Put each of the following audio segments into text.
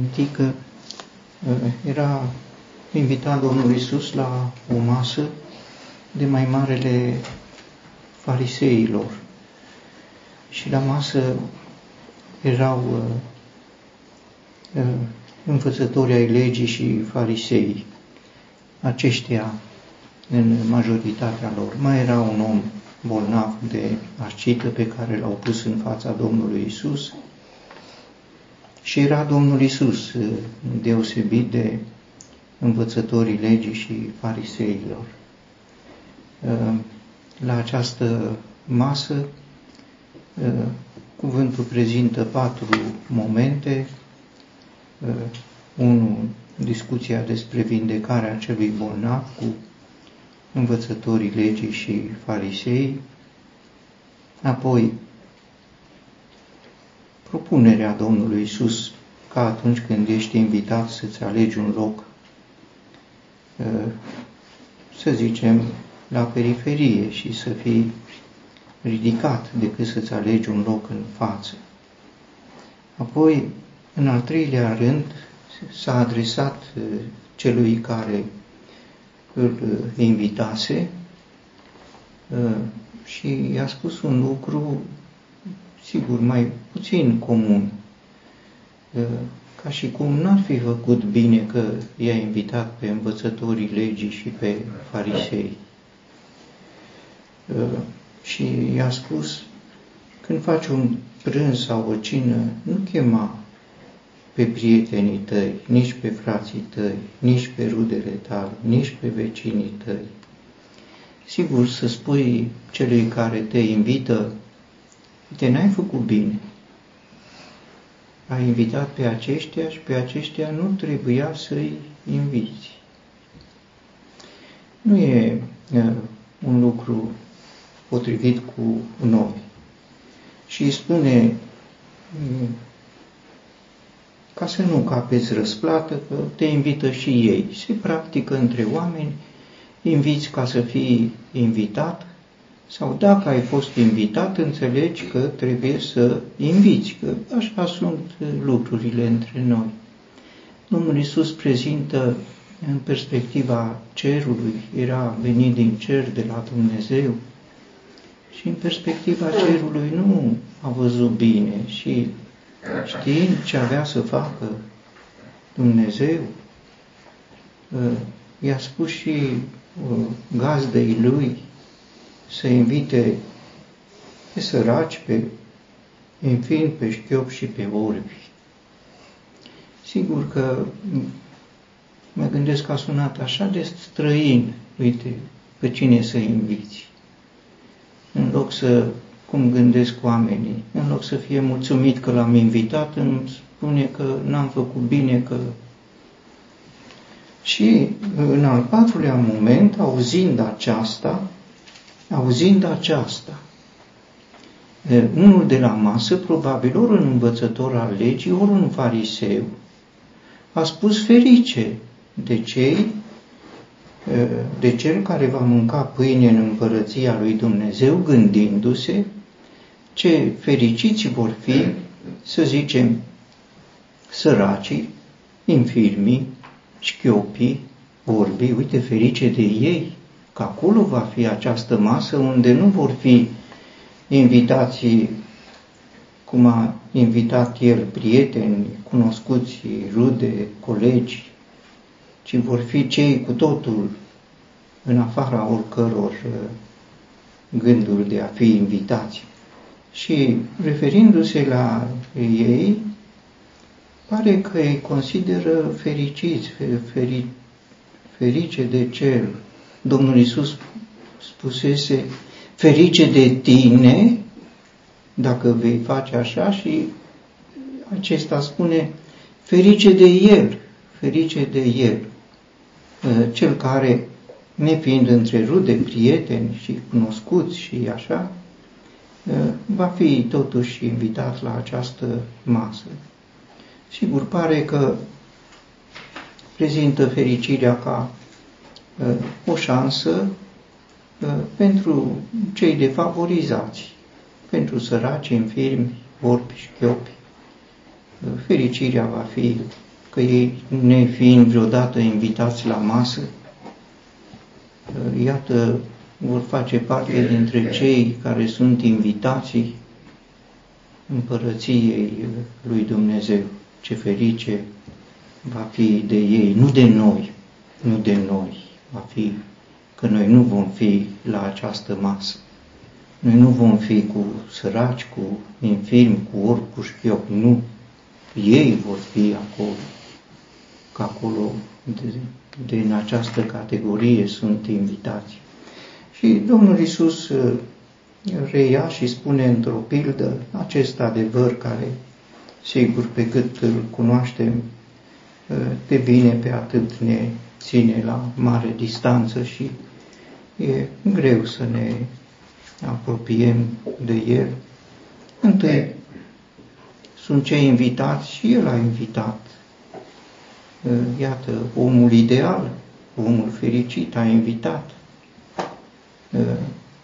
aminti că uh, era invitat Domnul Isus la o masă de mai marele fariseilor. Și la masă erau uh, uh, învățători ai legii și farisei. Aceștia în majoritatea lor. Mai era un om bolnav de ascită pe care l-au pus în fața Domnului Isus și era Domnul Isus uh, deosebit de învățătorii legii și fariseilor. Uh, la această masă, uh, cuvântul prezintă patru momente. Unul, discuția despre vindecarea celui bolnav cu învățătorii legii și farisei. Apoi, propunerea Domnului Isus ca atunci când ești invitat să-ți alegi un loc, ă, să zicem, la periferie și să fii ridicat decât să-ți alegi un loc în față. Apoi, în al treilea rând, s-a adresat ă, celui care îl ă, invitase și i-a spus un lucru sigur, mai puțin comun. Ca și cum n-ar fi făcut bine că i-a invitat pe învățătorii legii și pe farisei. Și i-a spus, când faci un prânz sau o cină, nu chema pe prietenii tăi, nici pe frații tăi, nici pe rudele tale, nici pe vecinii tăi. Sigur, să spui celui care te invită Uite, n-ai făcut bine. Ai invitat pe aceștia și pe aceștia nu trebuia să-i inviți. Nu e uh, un lucru potrivit cu noi. Și îi spune ca să nu capeți răsplată, că te invită și ei. Se practică între oameni, inviți ca să fii invitat, sau dacă ai fost invitat, înțelegi că trebuie să inviți, că așa sunt lucrurile între noi. Domnul Iisus prezintă în perspectiva cerului, era venit din cer de la Dumnezeu și în perspectiva cerului nu a văzut bine și știind ce avea să facă Dumnezeu, ă, i-a spus și ă, gazdei lui, să invite pe săraci, pe infin, pe șchiop și pe orbi. Sigur că mă gândesc că a sunat așa de străin, uite, pe cine să inviți. În loc să, cum gândesc oamenii, în loc să fie mulțumit că l-am invitat, îmi spune că n-am făcut bine, că... Și în al patrulea moment, auzind aceasta, Auzind aceasta, unul de la masă, probabil ori un învățător al legii, ori un fariseu, a spus ferice de cei, de cel care va mânca pâine în împărăția lui Dumnezeu, gândindu-se ce fericiți vor fi, să zicem, săracii, infirmii, șchiopii, orbii, uite, ferice de ei, că acolo va fi această masă unde nu vor fi invitații cum a invitat el prieteni, cunoscuți, rude, colegi, ci vor fi cei cu totul în afara oricăror uh, gânduri de a fi invitați. Și referindu-se la ei, pare că îi consideră fericiți, feri, ferice de cel Domnul Iisus spusese, ferice de tine dacă vei face așa și acesta spune, ferice de el, ferice de el, uh, cel care, nefiind între rude, prieteni și cunoscuți și așa, uh, va fi totuși invitat la această masă. Sigur, pare că prezintă fericirea ca o șansă uh, pentru cei defavorizați, pentru săraci, infirmi, orbi și chiopi. Uh, fericirea va fi că ei, nefiind vreodată invitați la masă, iată, vor face parte dintre cei care sunt invitații împărăției lui Dumnezeu. Ce ferice va fi de ei, nu de noi, nu de noi, va fi că noi nu vom fi la această masă. Noi nu vom fi cu săraci, cu infirmi, cu ori cu șchioc, nu. Ei vor fi acolo, că acolo, de, din această categorie sunt invitați. Și Domnul Isus uh, reia și spune într-o pildă acest adevăr care, sigur, pe cât îl cunoaștem uh, de bine, pe atât ne ține la mare distanță și e greu să ne apropiem de el. Întâi sunt cei invitați și el a invitat. Iată, omul ideal, omul fericit a invitat.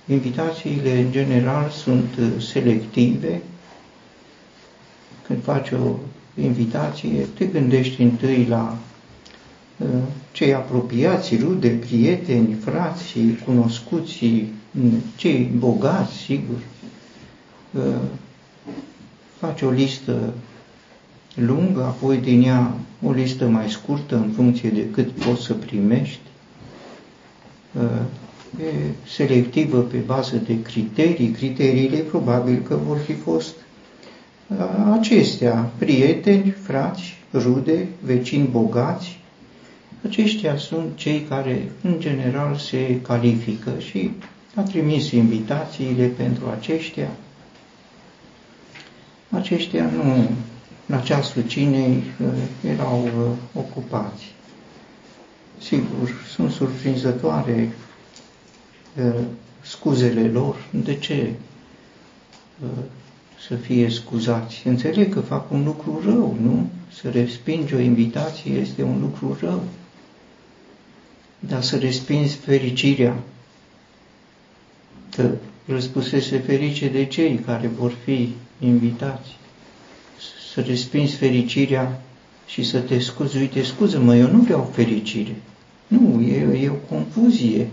Invitațiile, în general, sunt selective. Când faci o invitație, te gândești întâi la cei apropiați, rude, prieteni, frați, cunoscuți, cei bogați, sigur. Faci o listă lungă, apoi din ea o listă mai scurtă în funcție de cât poți să primești. E selectivă pe bază de criterii. Criteriile probabil că vor fi fost acestea, prieteni, frați, rude, vecini bogați, aceștia sunt cei care, în general, se califică și a trimis invitațiile pentru aceștia. Aceștia nu, la ceasul cinei, uh, erau uh, ocupați. Sigur, sunt surprinzătoare uh, scuzele lor. De ce să fie scuzați? Înțeleg că fac un lucru rău, nu? Să respingi o invitație este un lucru rău dar să respinzi fericirea. Că răspusese ferice de cei care vor fi invitați. Să respingi fericirea și să te scuzi, uite, scuză-mă, eu nu vreau fericire. Nu, e, e o confuzie.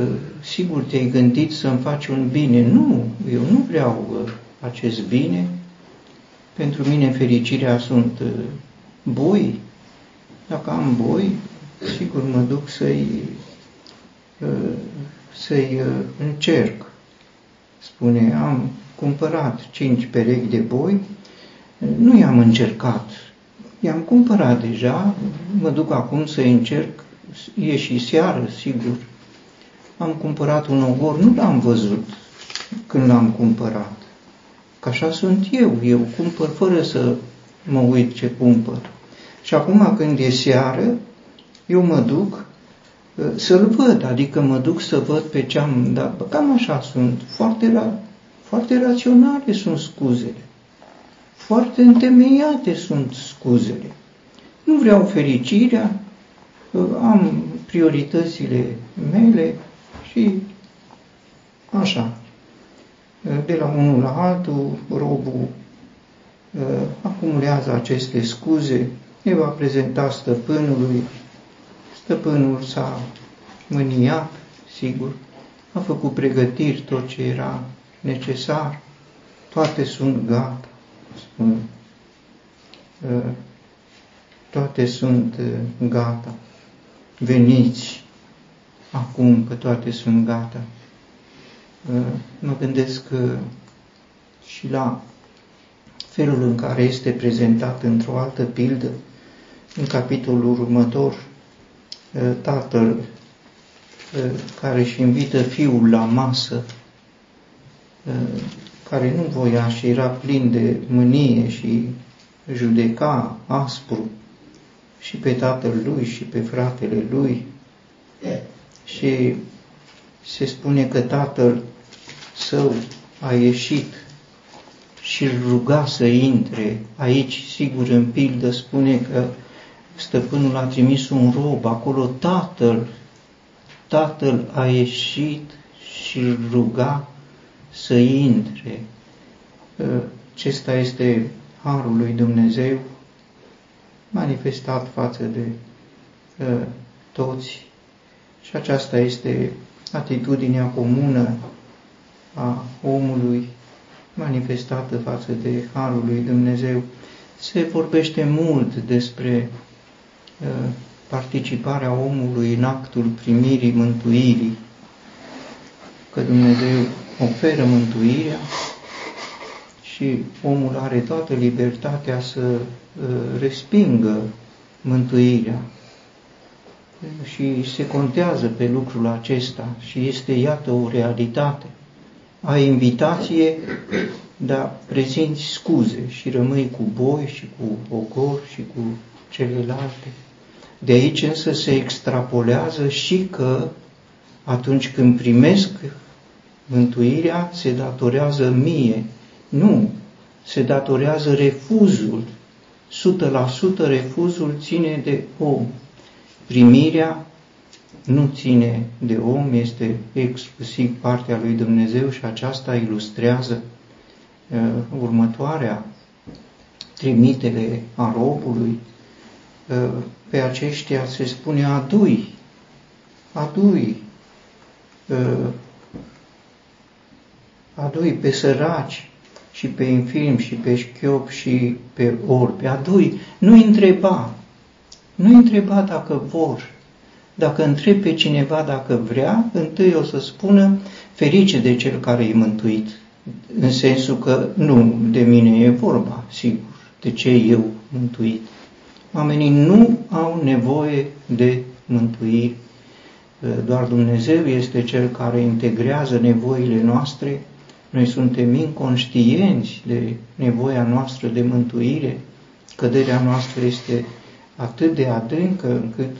Ă, sigur te-ai gândit să-mi faci un bine. Nu, eu nu vreau ă, acest bine. Pentru mine fericirea sunt ă, boi. Dacă am boi, sigur mă duc să-i uh, să-i uh, încerc. Spune, am cumpărat cinci perechi de boi, nu i-am încercat, i-am cumpărat deja, mă duc acum să-i încerc, e și seară, sigur. Am cumpărat un ogor, nu l-am văzut când l-am cumpărat. Că așa sunt eu, eu cumpăr fără să mă uit ce cumpăr. Și acum când e seară, eu mă duc uh, să-l văd, adică mă duc să văd pe ce am dat. Cam așa sunt, foarte, ra, foarte raționale sunt scuzele, foarte întemeiate sunt scuzele. Nu vreau fericirea, uh, am prioritățile mele și așa. Uh, de la unul la altul, robul acumulează aceste scuze, ne va prezenta stăpânului Stăpânul s-a mâniat, sigur, a făcut pregătiri tot ce era necesar, toate sunt gata, spun. Ă, toate sunt ă, gata. Veniți acum că toate sunt gata. Ă, mă gândesc că și la felul în care este prezentat într-o altă pildă, în capitolul următor, tatăl care își invită fiul la masă, care nu voia și era plin de mânie și judeca aspru și pe tatăl lui și pe fratele lui. Și se spune că tatăl său a ieșit și îl ruga să intre. Aici, sigur, în pildă spune că stăpânul a trimis un rob, acolo tatăl, tatăl a ieșit și îl ruga să intre. Acesta este harul lui Dumnezeu. manifestat față de uh, toți. Și aceasta este atitudinea comună a omului manifestată față de Harul lui Dumnezeu. Se vorbește mult despre uh, participarea omului în actul primirii mântuirii, că Dumnezeu oferă mântuirea și omul are toată libertatea să uh, respingă mântuirea și se contează pe lucrul acesta și este, iată, o realitate. Ai invitație, dar prezinți scuze și rămâi cu boi și cu ogor și cu celelalte. De aici însă se extrapolează și că atunci când primesc mântuirea, se datorează mie. Nu, se datorează refuzul. 100% refuzul ține de om. Primirea nu ține de om, este exclusiv partea lui Dumnezeu și aceasta ilustrează uh, următoarea trimitere a robului. Uh, pe aceștia se spune adui, adui, uh, adui pe săraci și pe infirm și pe șchiop și pe orbi, adui, nu întreba, nu întreba dacă vor. Dacă întreb pe cineva dacă vrea, întâi o să spună ferice de cel care e mântuit. În sensul că nu de mine e vorba, sigur, de ce eu mântuit. Oamenii nu au nevoie de mântuiri. Doar Dumnezeu este Cel care integrează nevoile noastre. Noi suntem inconștienți de nevoia noastră de mântuire. Căderea noastră este atât de adâncă încât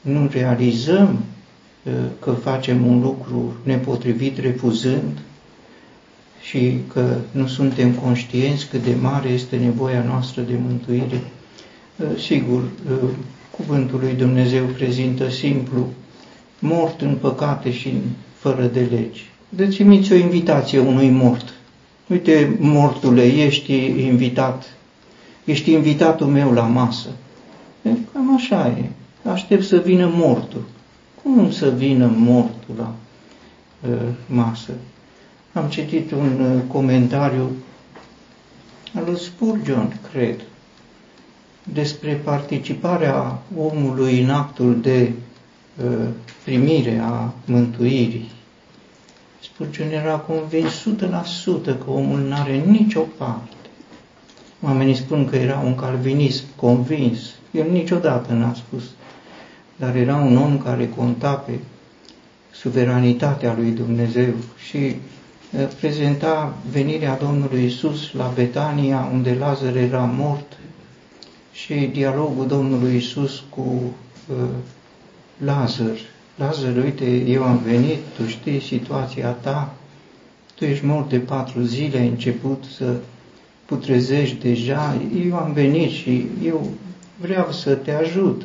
nu realizăm uh, că facem un lucru nepotrivit refuzând și că nu suntem conștienți cât de mare este nevoia noastră de mântuire. Uh, sigur, uh, cuvântul lui Dumnezeu prezintă simplu, mort în păcate și fără de legi. Dăți-mi o invitație unui mort. Uite, mortule, ești invitat, ești invitatul meu la masă. Cam așa e. Aștept să vină mortul. Cum să vină mortul la uh, masă? Am citit un uh, comentariu al lui Spurgeon, cred, despre participarea omului în actul de uh, primire a mântuirii. Spurgeon era convins 100% că omul nu are nicio parte. Oamenii spun că era un calvinism convins, el niciodată n-a spus, dar era un om care conta pe suveranitatea lui Dumnezeu și eh, prezenta venirea Domnului Isus la Betania, unde Lazar era mort, și dialogul Domnului Isus cu uh, Lazar. Lazar, uite, eu am venit, tu știi situația ta, tu ești mort de patru zile, ai început să putrezești deja, eu am venit și eu vreau să te ajut.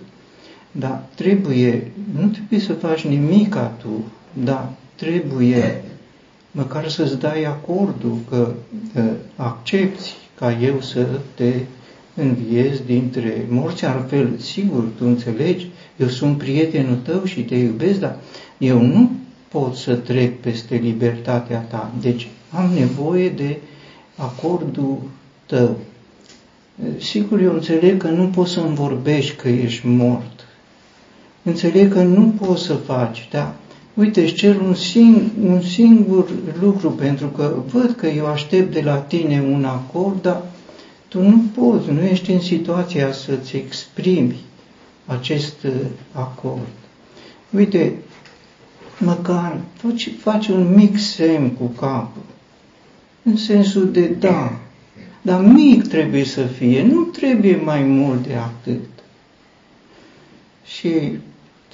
Dar trebuie, nu trebuie să faci nimic ca tu, dar trebuie măcar să-ți dai acordul că accepti ca eu să te înviez dintre morți, altfel, sigur, tu înțelegi, eu sunt prietenul tău și te iubesc, dar eu nu pot să trec peste libertatea ta. Deci am nevoie de acordul tău. Sigur, eu înțeleg că nu poți să-mi vorbești că ești mort. Înțeleg că nu poți să faci, dar uite, îți cer un, sing, un singur lucru, pentru că văd că eu aștept de la tine un acord, dar tu nu poți, nu ești în situația să-ți exprimi acest uh, acord. Uite, măcar faci, faci un mic semn cu capul, în sensul de da, dar mic trebuie să fie, nu trebuie mai mult de atât. Și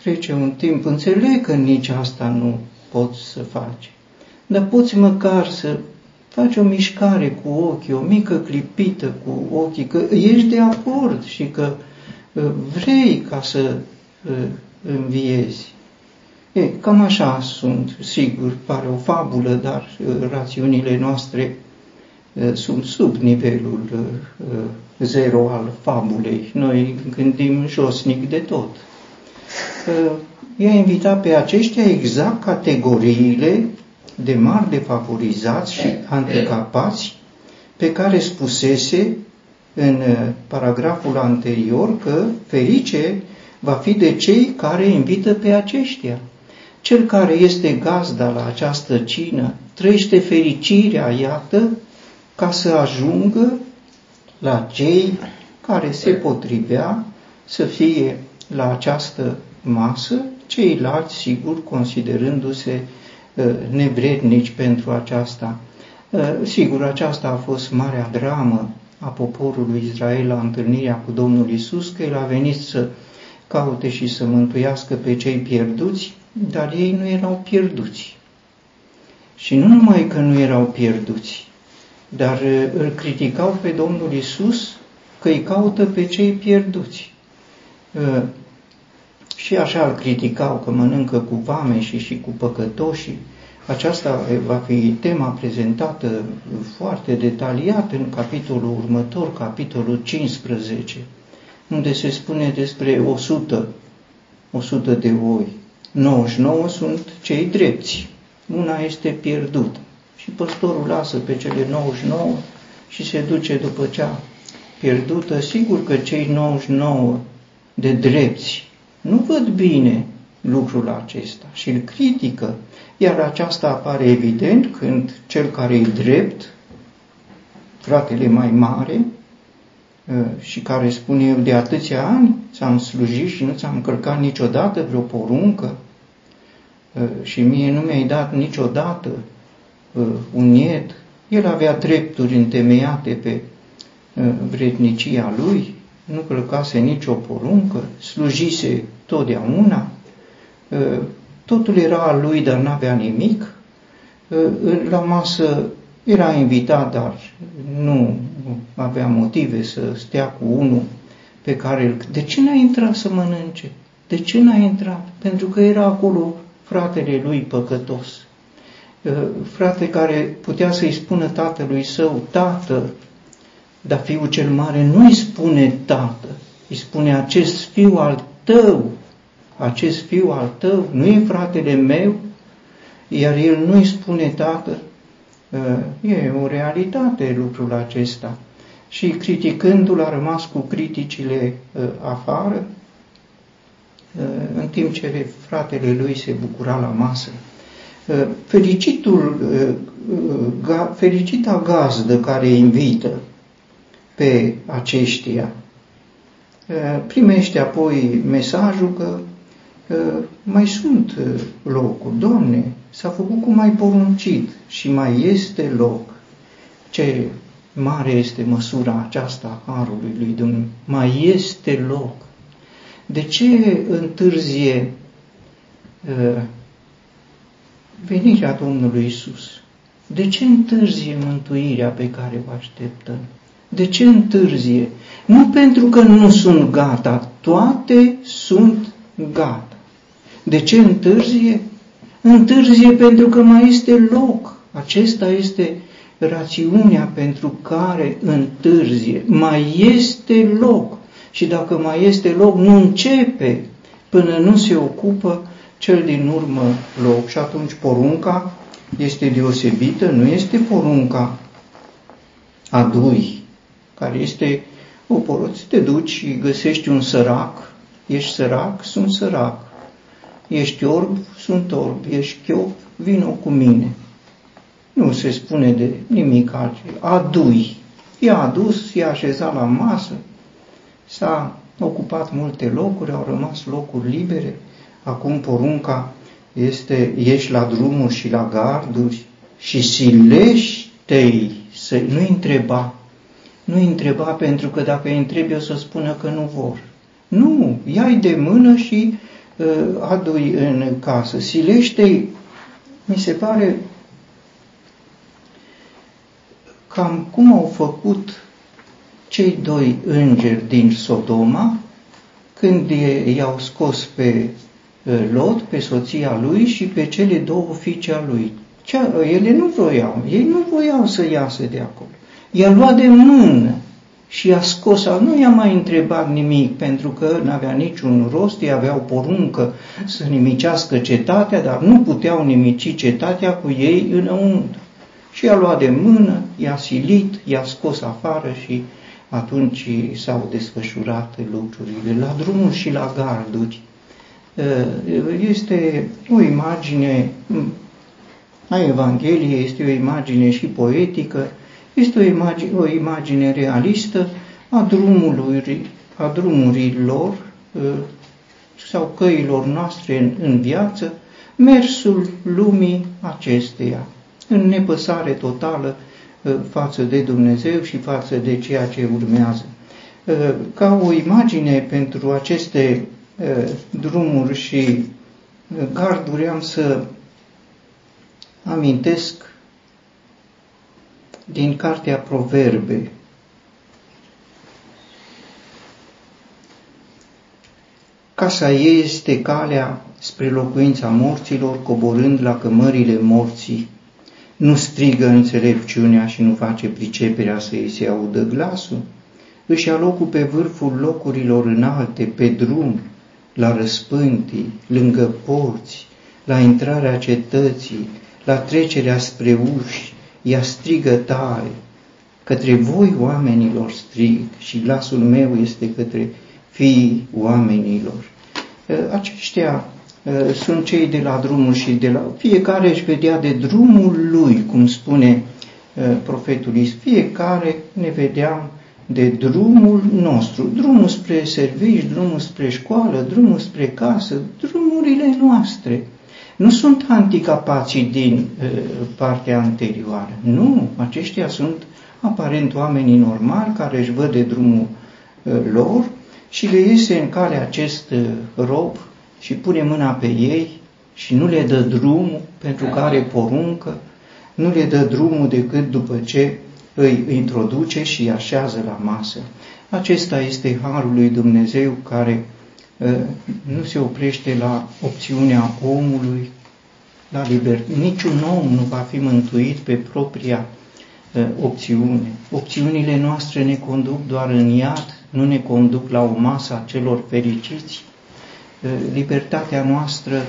trece un timp, înțeleg că nici asta nu poți să faci, dar poți măcar să faci o mișcare cu ochii, o mică clipită cu ochii, că ești de acord și că uh, vrei ca să uh, înviezi. E, cam așa sunt, sigur, pare o fabulă, dar uh, rațiunile noastre sunt sub nivelul zero al fabulei. Noi încă gândim josnic de tot. I-a invitat pe aceștia exact categoriile de mari defavorizați și anticapați pe care spusese în uh, paragraful anterior că ferice va fi de cei care invită pe aceștia. Cel care este gazda la această cină trăiește fericirea, iată, ca să ajungă la cei care se potrivea să fie la această masă, ceilalți, sigur, considerându-se uh, nevrednici pentru aceasta. Uh, sigur, aceasta a fost marea dramă a poporului Israel la întâlnirea cu Domnul Isus, că el a venit să caute și să mântuiască pe cei pierduți, dar ei nu erau pierduți. Și nu numai că nu erau pierduți, dar uh, îl criticau pe Domnul Isus că îi caută pe cei pierduți. Uh, și așa îl criticau că mănâncă cu vame și și cu păcătoșii. Aceasta va fi tema prezentată foarte detaliat în capitolul următor, capitolul 15, unde se spune despre 100, 100 de oi. 99 sunt cei drepți, una este pierdută. Și păstorul lasă pe cele 99 și se duce după cea pierdută. Sigur că cei 99 de drepți nu văd bine lucrul acesta și îl critică, iar aceasta apare evident când cel care e drept, fratele mai mare, ă, și care spune eu de atâția ani ți-am slujit și nu ți-am călcat niciodată vreo poruncă ă, și mie nu mi-ai dat niciodată ă, un niet, el avea drepturi întemeiate pe vrednicia lui, nu călcase nicio poruncă, slujise totdeauna, totul era al lui, dar n-avea nimic. La masă era invitat, dar nu avea motive să stea cu unul pe care îl... De ce n-a intrat să mănânce? De ce n-a intrat? Pentru că era acolo fratele lui păcătos. Frate care putea să-i spună tatălui său, tată, dar fiul cel mare nu îi spune tată, îi spune acest fiu al tău, acest fiu al tău nu e fratele meu, iar el nu îi spune tată, uh, e o realitate lucrul acesta. Și criticându-l a rămas cu criticile uh, afară, uh, în timp ce fratele lui se bucura la masă. Fericitul, fericita gazdă care invită pe aceștia primește apoi mesajul că mai sunt uh, locuri. Doamne, s-a făcut cum ai poruncit și mai este loc. Ce mare este măsura aceasta a Harului lui Dumnezeu. Mai este loc. De ce întârzie uh, venirea Domnului Isus? De ce întârzie mântuirea pe care o așteptăm? De ce întârzie? Nu pentru că nu sunt gata, toate sunt gata. De ce întârzie? Întârzie pentru că mai este loc. Acesta este rațiunea pentru care întârzie. Mai este loc. Și dacă mai este loc, nu începe până nu se ocupă cel din urmă loc. Și atunci porunca este deosebită, nu este porunca a dui, care este o poruncă. Te duci și găsești un sărac, ești sărac, sunt sărac ești orb, sunt orb, ești chiop, vino cu mine. Nu se spune de nimic altceva. Adui. I-a adus, i-a așezat la masă, s-a ocupat multe locuri, au rămas locuri libere. Acum porunca este, ieși la drumuri și la garduri și silește-i să nu întreba. Nu întreba pentru că dacă îi întrebi o să spună că nu vor. Nu, ia de mână și adui în casă. silește mi se pare cam cum au făcut cei doi îngeri din Sodoma când i-au scos pe Lot, pe soția lui și pe cele două fiice a lui. Cea, ele nu voiau, ei nu voiau să iasă de acolo. I-a luat de mână și a scos, nu i-a mai întrebat nimic, pentru că nu avea niciun rost, ei aveau poruncă să nimicească cetatea, dar nu puteau nimici cetatea cu ei înăuntru. Și i-a luat de mână, i-a silit, i-a scos afară și atunci s-au desfășurat lucrurile la drumul și la garduri. Este o imagine a Evangheliei, este o imagine și poetică, este o imagine, o imagine realistă a drumului, a drumurilor sau căilor noastre în, în viață, mersul lumii acesteia, în nepăsare totală față de Dumnezeu și față de ceea ce urmează. Ca o imagine pentru aceste drumuri și garduri am să amintesc din cartea Proverbe. Casa ei este calea spre locuința morților, coborând la cămările morții. Nu strigă înțelepciunea și nu face priceperea să îi se audă glasul. Își ia locul pe vârful locurilor înalte, pe drum, la răspântii, lângă porți, la intrarea cetății, la trecerea spre uși, ea strigă tare, către voi oamenilor strig și glasul meu este către fiii oamenilor. Aceștia sunt cei de la drumul și de la... Fiecare își vedea de drumul lui, cum spune profetul Is. Fiecare ne vedeam de drumul nostru, drumul spre servici, drumul spre școală, drumul spre casă, drumurile noastre nu sunt handicapații din uh, partea anterioară. Nu, aceștia sunt aparent oamenii normali care își văd de drumul uh, lor și le iese în cale acest uh, rob și pune mâna pe ei și nu le dă drumul pentru care poruncă, nu le dă drumul decât după ce îi introduce și îi așează la masă. Acesta este Harul lui Dumnezeu care Ă, nu se oprește la opțiunea omului, la libertate. Niciun om nu va fi mântuit pe propria ă, opțiune. Opțiunile noastre ne conduc doar în iad, nu ne conduc la o masă a celor fericiți. Ă, libertatea noastră,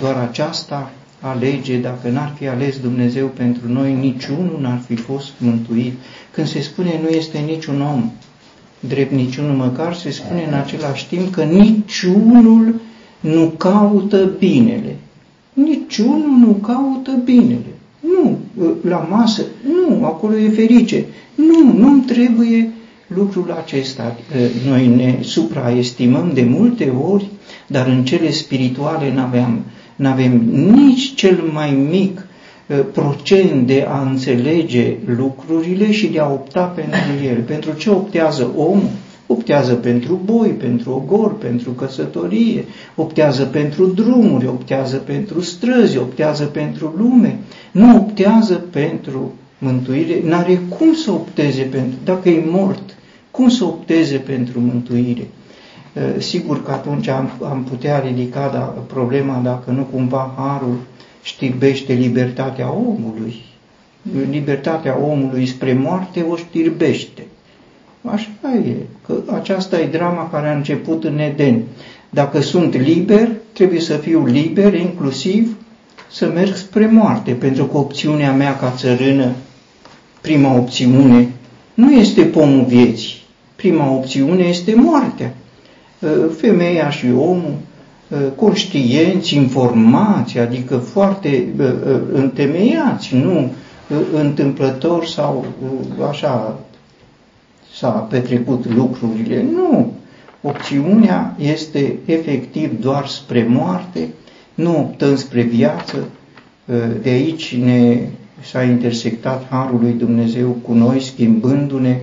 doar aceasta alege, dacă n-ar fi ales Dumnezeu pentru noi, niciunul n-ar fi fost mântuit. Când se spune nu este niciun om drept niciunul măcar, se spune în același timp că niciunul nu caută binele. Niciunul nu caută binele. Nu, la masă, nu, acolo e ferice. Nu, nu-mi trebuie lucrul acesta. Noi ne supraestimăm de multe ori, dar în cele spirituale nu avem nici cel mai mic Uh, procent de a înțelege lucrurile și de a opta pentru ele. Pentru ce optează omul? Optează pentru boi, pentru ogor, pentru căsătorie, optează pentru drumuri, optează pentru străzi, optează pentru lume, nu optează pentru mântuire, n-are cum să opteze pentru, dacă e mort, cum să opteze pentru mântuire. Uh, sigur că atunci am, am putea ridica da, problema dacă nu cumva harul știrbește libertatea omului. Libertatea omului spre moarte o știrbește. Așa e, că aceasta e drama care a început în Eden. Dacă sunt liber, trebuie să fiu liber, inclusiv să merg spre moarte, pentru că opțiunea mea ca țărână, prima opțiune, nu este pomul vieții. Prima opțiune este moartea. Femeia și omul Uh, conștienți, informați, adică foarte uh, uh, întemeiați, nu întâmplător sau așa s-a petrecut lucrurile. Nu! Opțiunea este efectiv doar spre moarte, nu optăm spre viață. De aici ne s-a intersectat Harul lui Dumnezeu cu noi, schimbându-ne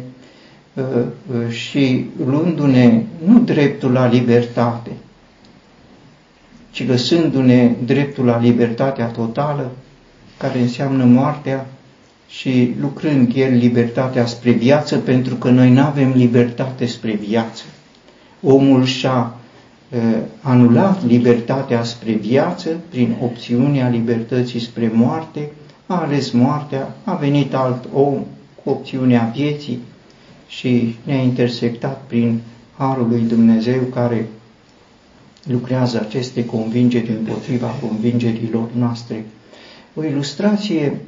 și luându-ne nu dreptul la libertate, ci lăsându-ne dreptul la libertatea totală, care înseamnă moartea, și lucrând El libertatea spre viață, pentru că noi nu avem libertate spre viață. Omul și-a uh, anulat libertatea spre viață prin opțiunea libertății spre moarte, a ales moartea, a venit alt om cu opțiunea vieții și ne-a intersectat prin Harul lui Dumnezeu care lucrează aceste convingeri împotriva convingerilor noastre. O ilustrație,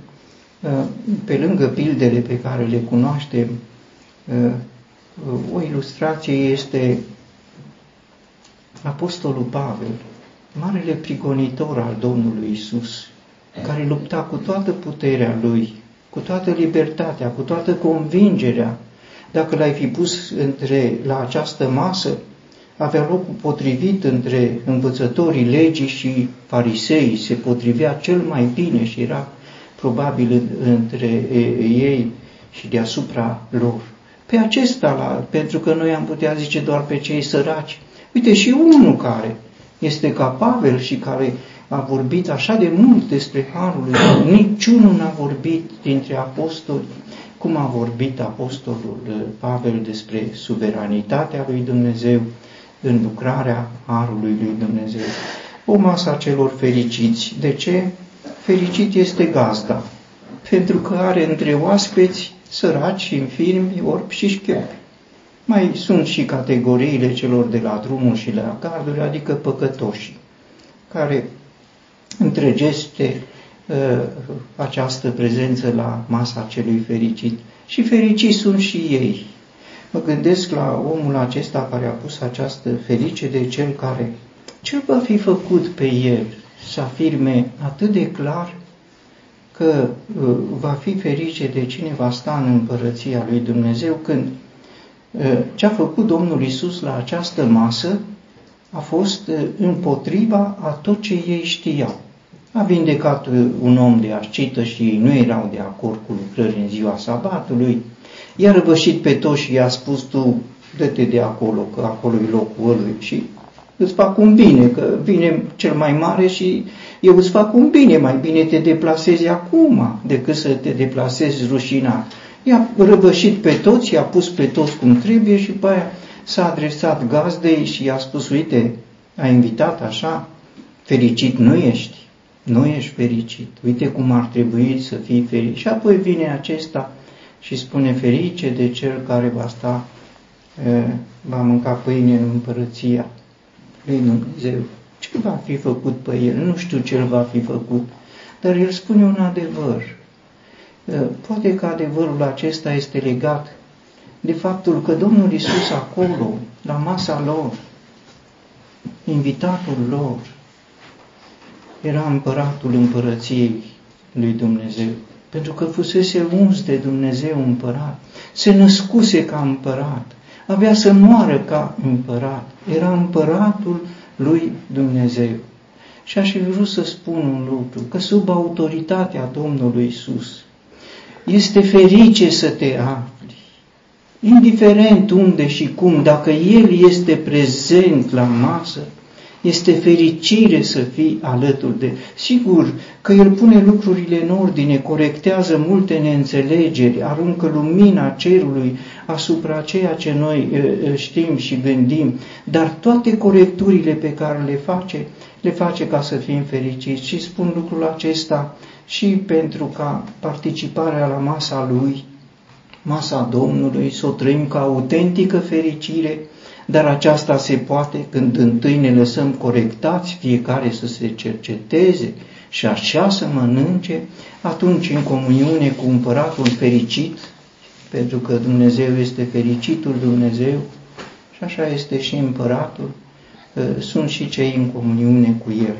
uh, pe lângă pildele pe care le cunoaștem, uh, o ilustrație este Apostolul Pavel, marele prigonitor al Domnului Isus, care lupta cu toată puterea lui, cu toată libertatea, cu toată convingerea. Dacă l-ai fi pus între, la această masă, avea locul potrivit între învățătorii legii și farisei, se potrivea cel mai bine și era probabil între ei și deasupra lor. Pe acesta, la, pentru că noi am putea zice doar pe cei săraci. Uite, și unul care este ca Pavel și care a vorbit așa de mult despre Harul lui niciunul n-a vorbit dintre apostoli cum a vorbit apostolul Pavel despre suveranitatea lui Dumnezeu în lucrarea Harului lui Dumnezeu. O masă a celor fericiți. De ce? Fericit este gazda, pentru că are între oaspeți săraci, infirmi, orbi și șchepi. Mai sunt și categoriile celor de la drumul și la garduri, adică păcătoși, care întregește uh, această prezență la masa celui fericit. Și fericiți sunt și ei. Mă gândesc la omul acesta care a pus această ferice de cel care, ce va fi făcut pe el să afirme atât de clar că uh, va fi ferice de cine va sta în împărăția lui Dumnezeu când uh, ce a făcut Domnul Isus la această masă a fost uh, împotriva a tot ce ei știau. A vindecat un om de ascită și ei nu erau de acord cu lucrări în ziua sabatului, i-a răvășit pe toți și i-a spus tu, dă-te de acolo, că acolo e locul ălui și îți fac un bine, că vine cel mai mare și eu îți fac un bine, mai bine te deplasezi acum decât să te deplasezi rușinat. I-a răvășit pe toți, i-a pus pe toți cum trebuie și pe aia s-a adresat gazdei și i-a spus, uite, a invitat așa, fericit nu ești, nu ești fericit, uite cum ar trebui să fii fericit. Și apoi vine acesta și spune ferice de cel care va sta, va mânca pâine în împărăția lui Dumnezeu. Ce va fi făcut pe el? Nu știu ce va fi făcut, dar el spune un adevăr. Poate că adevărul acesta este legat de faptul că Domnul Isus acolo, la masa lor, invitatul lor, era împăratul împărăției lui Dumnezeu. Pentru că fusese uns de Dumnezeu împărat, se născuse ca împărat, avea să moară ca împărat, era împăratul lui Dumnezeu. Și aș fi vrut să spun un lucru, că sub autoritatea Domnului Isus este ferice să te afli, indiferent unde și cum, dacă El este prezent la masă, este fericire să fii alături de... Sigur că El pune lucrurile în ordine, corectează multe neînțelegeri, aruncă lumina cerului asupra ceea ce noi știm și gândim, dar toate corecturile pe care le face, le face ca să fim fericiți. Și spun lucrul acesta și pentru ca participarea la masa Lui, masa Domnului, să o trăim ca autentică fericire, dar aceasta se poate când întâi ne lăsăm corectați, fiecare să se cerceteze și așa să mănânce, atunci în comuniune cu împăratul fericit, pentru că Dumnezeu este fericitul Dumnezeu și așa este și împăratul, sunt și cei în comuniune cu El.